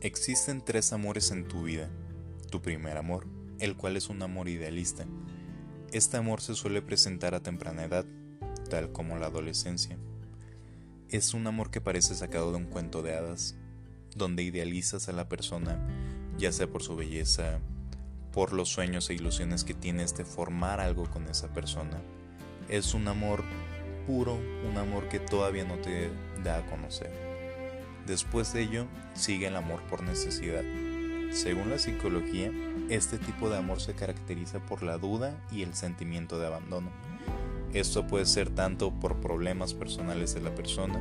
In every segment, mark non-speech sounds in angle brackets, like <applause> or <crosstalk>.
Existen tres amores en tu vida. Tu primer amor, el cual es un amor idealista. Este amor se suele presentar a temprana edad, tal como la adolescencia. Es un amor que parece sacado de un cuento de hadas, donde idealizas a la persona, ya sea por su belleza, por los sueños e ilusiones que tienes de formar algo con esa persona. Es un amor puro, un amor que todavía no te da a conocer. Después de ello, sigue el amor por necesidad. Según la psicología, este tipo de amor se caracteriza por la duda y el sentimiento de abandono. Esto puede ser tanto por problemas personales de la persona,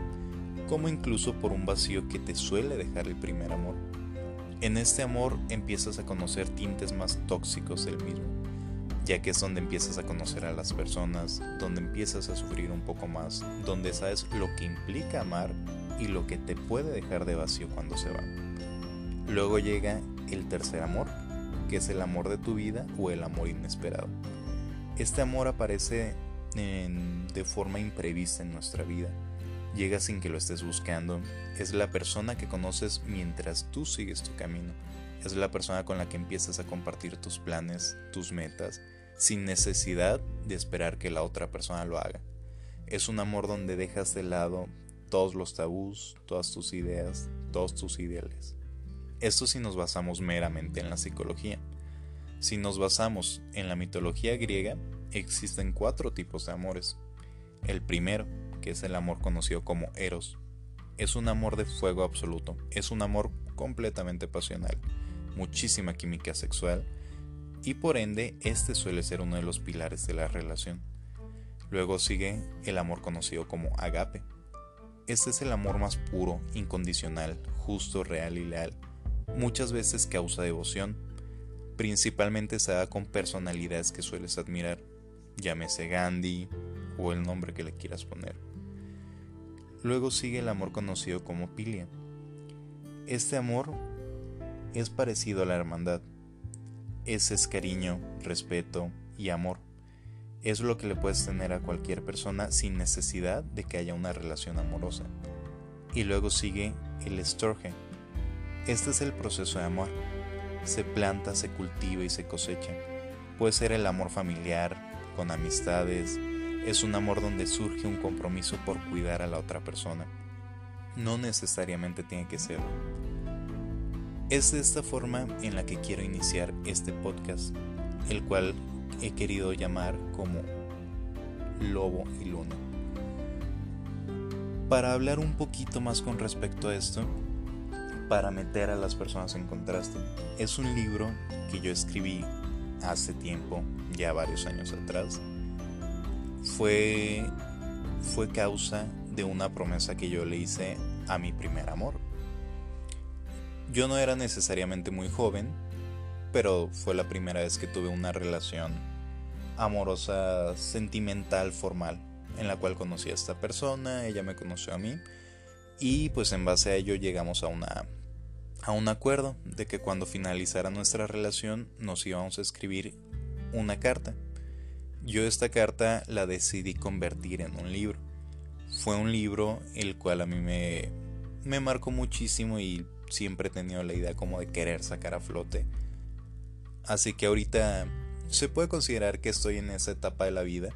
como incluso por un vacío que te suele dejar el primer amor. En este amor empiezas a conocer tintes más tóxicos del mismo, ya que es donde empiezas a conocer a las personas, donde empiezas a sufrir un poco más, donde sabes lo que implica amar y lo que te puede dejar de vacío cuando se va. Luego llega el tercer amor, que es el amor de tu vida o el amor inesperado. Este amor aparece de forma imprevista en nuestra vida. Llega sin que lo estés buscando. Es la persona que conoces mientras tú sigues tu camino. Es la persona con la que empiezas a compartir tus planes, tus metas, sin necesidad de esperar que la otra persona lo haga. Es un amor donde dejas de lado todos los tabús, todas tus ideas, todos tus ideales. Esto si nos basamos meramente en la psicología. Si nos basamos en la mitología griega, existen cuatro tipos de amores. El primero, que es el amor conocido como Eros, es un amor de fuego absoluto, es un amor completamente pasional, muchísima química sexual y por ende este suele ser uno de los pilares de la relación. Luego sigue el amor conocido como agape, este es el amor más puro, incondicional, justo, real y leal. Muchas veces causa devoción. Principalmente se da con personalidades que sueles admirar, llámese Gandhi o el nombre que le quieras poner. Luego sigue el amor conocido como pilia. Este amor es parecido a la hermandad. Ese es cariño, respeto y amor es lo que le puedes tener a cualquier persona sin necesidad de que haya una relación amorosa. Y luego sigue el estorge. Este es el proceso de amor. Se planta, se cultiva y se cosecha. Puede ser el amor familiar, con amistades. Es un amor donde surge un compromiso por cuidar a la otra persona. No necesariamente tiene que ser. Es de esta forma en la que quiero iniciar este podcast, el cual he querido llamar como lobo y luna. Para hablar un poquito más con respecto a esto, para meter a las personas en contraste, es un libro que yo escribí hace tiempo, ya varios años atrás. Fue, fue causa de una promesa que yo le hice a mi primer amor. Yo no era necesariamente muy joven, pero fue la primera vez que tuve una relación amorosa, sentimental, formal, en la cual conocí a esta persona, ella me conoció a mí y pues en base a ello llegamos a una a un acuerdo de que cuando finalizara nuestra relación nos íbamos a escribir una carta. Yo esta carta la decidí convertir en un libro. Fue un libro el cual a mí me, me marcó muchísimo y siempre he tenido la idea como de querer sacar a flote Así que ahorita se puede considerar que estoy en esa etapa de la vida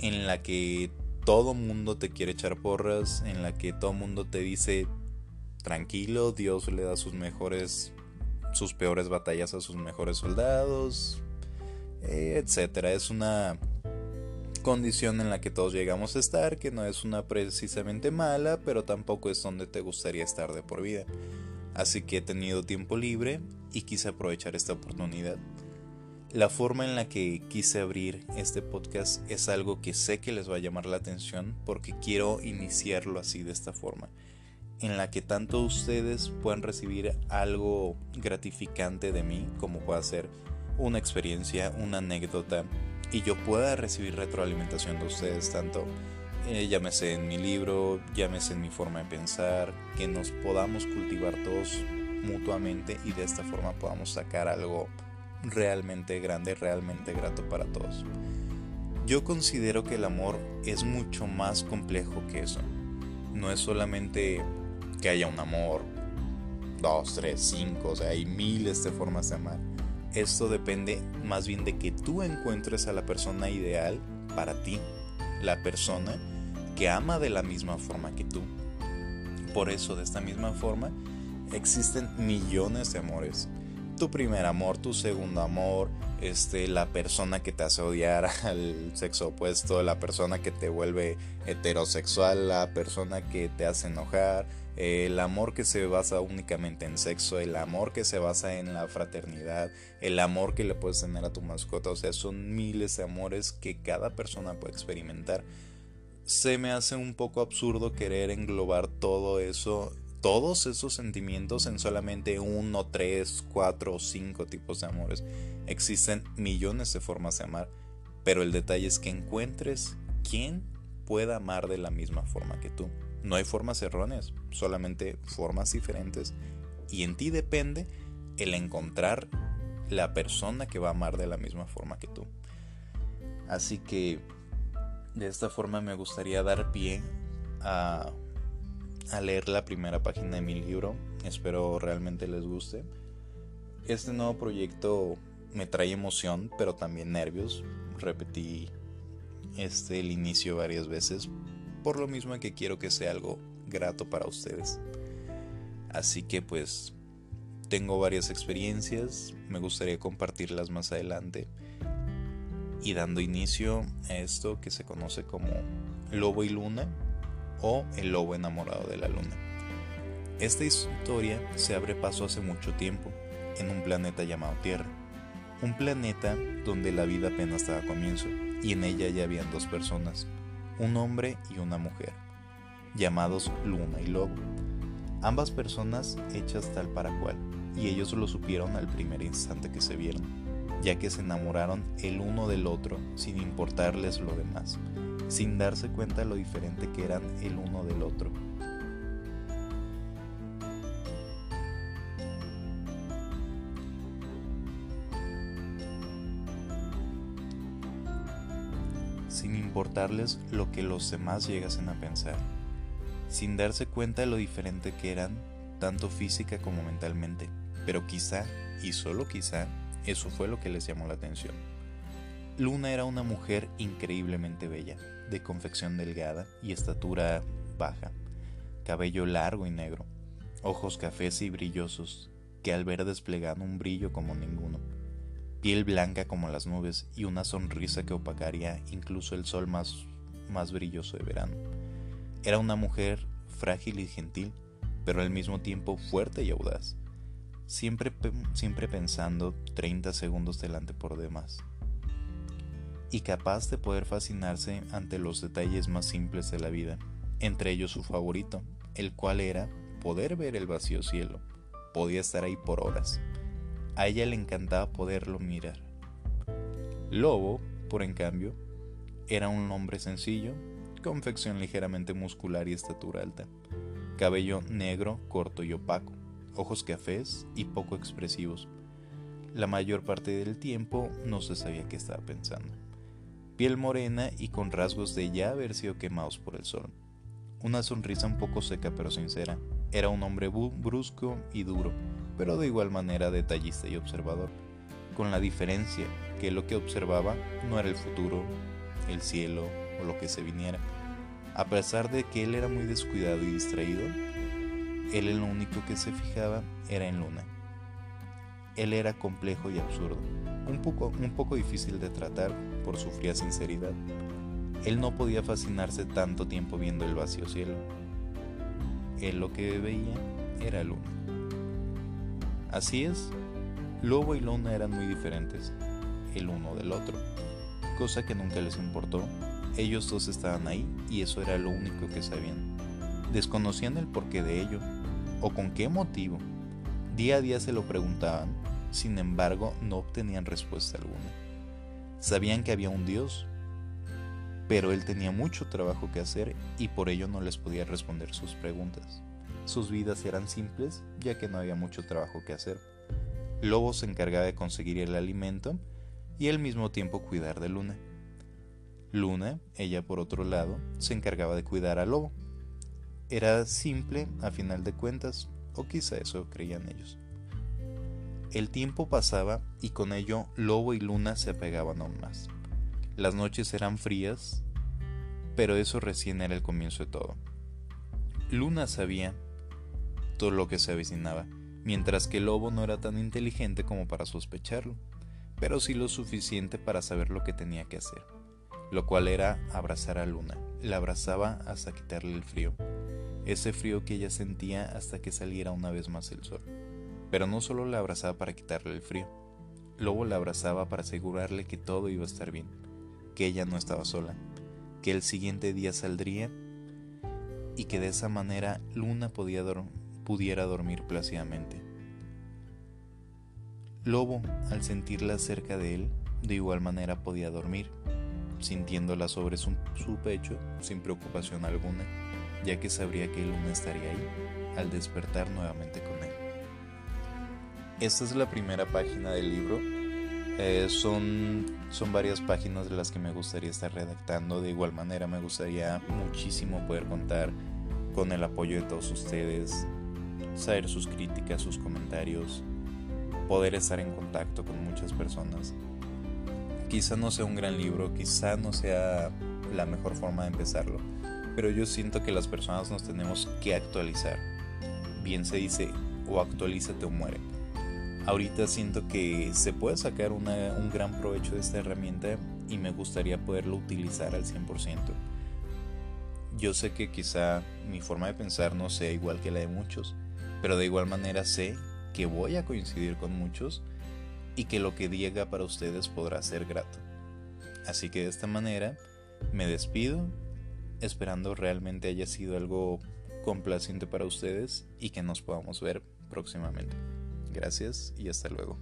en la que todo mundo te quiere echar porras, en la que todo mundo te dice tranquilo, Dios le da sus mejores, sus peores batallas a sus mejores soldados, etcétera. Es una condición en la que todos llegamos a estar, que no es una precisamente mala, pero tampoco es donde te gustaría estar de por vida. Así que he tenido tiempo libre y quise aprovechar esta oportunidad. La forma en la que quise abrir este podcast es algo que sé que les va a llamar la atención porque quiero iniciarlo así de esta forma, en la que tanto ustedes puedan recibir algo gratificante de mí, como pueda ser una experiencia, una anécdota, y yo pueda recibir retroalimentación de ustedes, tanto eh, llámese en mi libro, llámese en mi forma de pensar, que nos podamos cultivar todos mutuamente y de esta forma podamos sacar algo realmente grande, realmente grato para todos. Yo considero que el amor es mucho más complejo que eso. No es solamente que haya un amor dos, tres, cinco, o sea, hay miles de formas de amar. Esto depende más bien de que tú encuentres a la persona ideal para ti, la persona que ama de la misma forma que tú. Por eso, de esta misma forma, existen millones de amores. Tu primer amor, tu segundo amor, este, la persona que te hace odiar <laughs> al sexo opuesto, la persona que te vuelve heterosexual, la persona que te hace enojar, el amor que se basa únicamente en sexo, el amor que se basa en la fraternidad, el amor que le puedes tener a tu mascota, o sea, son miles de amores que cada persona puede experimentar. Se me hace un poco absurdo querer englobar todo eso, todos esos sentimientos en solamente uno, tres, cuatro o cinco tipos de amores. Existen millones de formas de amar, pero el detalle es que encuentres quién pueda amar de la misma forma que tú. No hay formas erróneas, solamente formas diferentes. Y en ti depende el encontrar la persona que va a amar de la misma forma que tú. Así que de esta forma me gustaría dar pie a, a leer la primera página de mi libro. Espero realmente les guste. Este nuevo proyecto me trae emoción, pero también nervios. Repetí este el inicio varias veces por lo mismo que quiero que sea algo grato para ustedes. Así que pues tengo varias experiencias, me gustaría compartirlas más adelante y dando inicio a esto que se conoce como Lobo y Luna o El Lobo enamorado de la Luna. Esta historia se abre paso hace mucho tiempo, en un planeta llamado Tierra, un planeta donde la vida apenas estaba a comienzo y en ella ya habían dos personas, un hombre y una mujer, llamados Luna y Lobo. Ambas personas hechas tal para cual, y ellos lo supieron al primer instante que se vieron, ya que se enamoraron el uno del otro sin importarles lo demás, sin darse cuenta lo diferente que eran el uno del otro. sin importarles lo que los demás llegasen a pensar, sin darse cuenta de lo diferente que eran, tanto física como mentalmente, pero quizá, y solo quizá, eso fue lo que les llamó la atención. Luna era una mujer increíblemente bella, de confección delgada y estatura baja, cabello largo y negro, ojos cafés y brillosos, que al ver desplegaban un brillo como ninguno piel blanca como las nubes y una sonrisa que opacaría incluso el sol más, más brilloso de verano. Era una mujer frágil y gentil, pero al mismo tiempo fuerte y audaz, siempre, siempre pensando 30 segundos delante por demás, y capaz de poder fascinarse ante los detalles más simples de la vida, entre ellos su favorito, el cual era poder ver el vacío cielo. Podía estar ahí por horas a ella le encantaba poderlo mirar. Lobo, por en cambio, era un hombre sencillo, confección ligeramente muscular y estatura alta, cabello negro, corto y opaco, ojos cafés y poco expresivos. La mayor parte del tiempo no se sabía qué estaba pensando. Piel morena y con rasgos de ya haber sido quemados por el sol. Una sonrisa un poco seca pero sincera. Era un hombre brusco y duro, pero de igual manera detallista y observador, con la diferencia que lo que observaba no era el futuro, el cielo o lo que se viniera. A pesar de que él era muy descuidado y distraído, él en lo único que se fijaba era en Luna. Él era complejo y absurdo, un poco, un poco difícil de tratar por su fría sinceridad. Él no podía fascinarse tanto tiempo viendo el vacío cielo. Él lo que veía era Luna. Así es, Lobo y Luna eran muy diferentes, el uno del otro, cosa que nunca les importó. Ellos dos estaban ahí y eso era lo único que sabían. Desconocían el porqué de ello o con qué motivo. Día a día se lo preguntaban, sin embargo no obtenían respuesta alguna. Sabían que había un Dios, pero él tenía mucho trabajo que hacer y por ello no les podía responder sus preguntas. Sus vidas eran simples, ya que no había mucho trabajo que hacer. Lobo se encargaba de conseguir el alimento y al mismo tiempo cuidar de Luna. Luna, ella por otro lado, se encargaba de cuidar a Lobo. Era simple, a final de cuentas, o quizá eso creían ellos. El tiempo pasaba y con ello Lobo y Luna se apegaban aún más. Las noches eran frías, pero eso recién era el comienzo de todo. Luna sabía todo lo que se avecinaba, mientras que Lobo no era tan inteligente como para sospecharlo, pero sí lo suficiente para saber lo que tenía que hacer, lo cual era abrazar a Luna. La abrazaba hasta quitarle el frío, ese frío que ella sentía hasta que saliera una vez más el sol. Pero no solo la abrazaba para quitarle el frío, Lobo la abrazaba para asegurarle que todo iba a estar bien que ella no estaba sola, que el siguiente día saldría y que de esa manera Luna podía pudiera dormir plácidamente. Lobo, al sentirla cerca de él, de igual manera podía dormir, sintiéndola sobre su, su pecho sin preocupación alguna, ya que sabría que Luna estaría ahí al despertar nuevamente con él. Esta es la primera página del libro eh, son, son varias páginas de las que me gustaría estar redactando. De igual manera me gustaría muchísimo poder contar con el apoyo de todos ustedes, saber sus críticas, sus comentarios, poder estar en contacto con muchas personas. Quizá no sea un gran libro, quizá no sea la mejor forma de empezarlo, pero yo siento que las personas nos tenemos que actualizar. Bien se dice, o actualízate o muere ahorita siento que se puede sacar un gran provecho de esta herramienta y me gustaría poderlo utilizar al 100%. Yo sé que quizá mi forma de pensar no sea igual que la de muchos, pero de igual manera sé que voy a coincidir con muchos y que lo que diga para ustedes podrá ser grato. Así que de esta manera me despido, esperando realmente haya sido algo complaciente para ustedes y que nos podamos ver próximamente. Gracias y hasta luego.